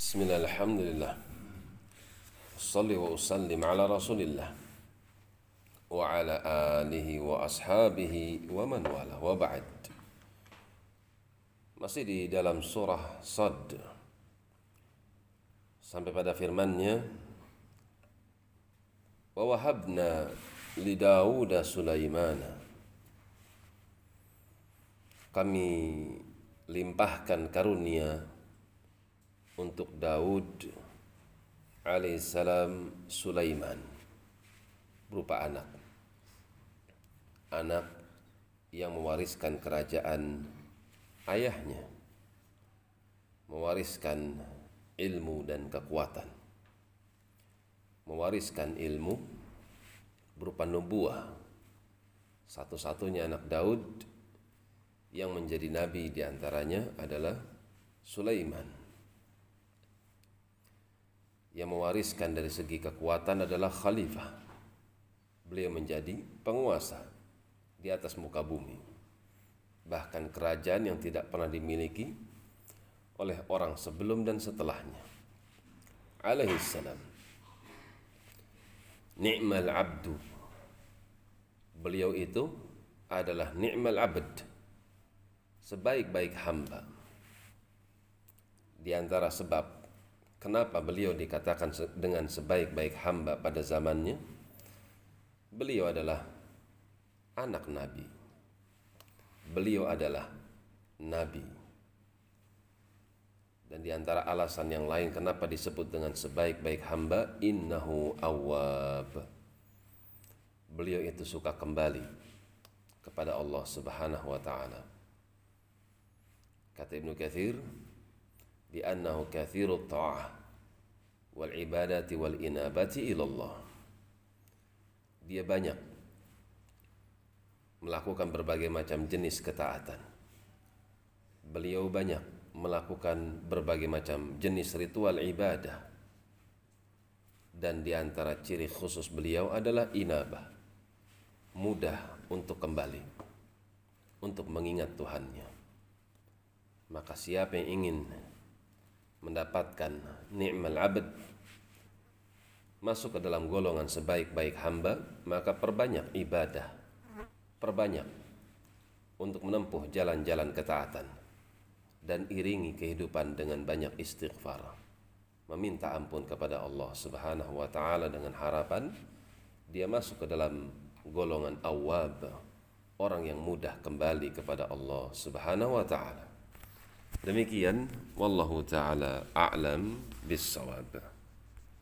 بسم الله الحمد لله أصلي وأسلم على رسول الله وعلى آله وأصحابه ومن والاه وبعد Masih di dalam surah Sad Sampai pada firmannya Wa wahabna li Dawuda Sulaimana Kami limpahkan karunia untuk Daud alaihissalam Sulaiman berupa anak. Anak yang mewariskan kerajaan ayahnya mewariskan ilmu dan kekuatan mewariskan ilmu berupa nubuah. Satu-satunya anak Daud yang menjadi nabi di antaranya adalah Sulaiman yang mewariskan dari segi kekuatan adalah khalifah. Beliau menjadi penguasa di atas muka bumi. Bahkan kerajaan yang tidak pernah dimiliki oleh orang sebelum dan setelahnya. Alaihi salam. Ni'mal abdu. Beliau itu adalah ni'mal abd. Sebaik-baik hamba. Di antara sebab Kenapa beliau dikatakan dengan sebaik-baik hamba pada zamannya? Beliau adalah anak nabi. Beliau adalah nabi. Dan di antara alasan yang lain kenapa disebut dengan sebaik-baik hamba, innahu awwab. Beliau itu suka kembali kepada Allah Subhanahu wa taala. Kata Ibnu Katsir, kathiru ta'ah wal ibadati wal inabati ilallah dia banyak melakukan berbagai macam jenis ketaatan. Beliau banyak melakukan berbagai macam jenis ritual ibadah. Dan di antara ciri khusus beliau adalah inabah mudah untuk kembali untuk mengingat Tuhannya. Maka siapa yang ingin mendapatkan ni'mal abad masuk ke dalam golongan sebaik-baik hamba maka perbanyak ibadah perbanyak untuk menempuh jalan-jalan ketaatan dan iringi kehidupan dengan banyak istighfar. Meminta ampun kepada Allah Subhanahu wa taala dengan harapan dia masuk ke dalam golongan awab orang yang mudah kembali kepada Allah Subhanahu wa taala Demikian wallahu taala a'lam bis-shawab.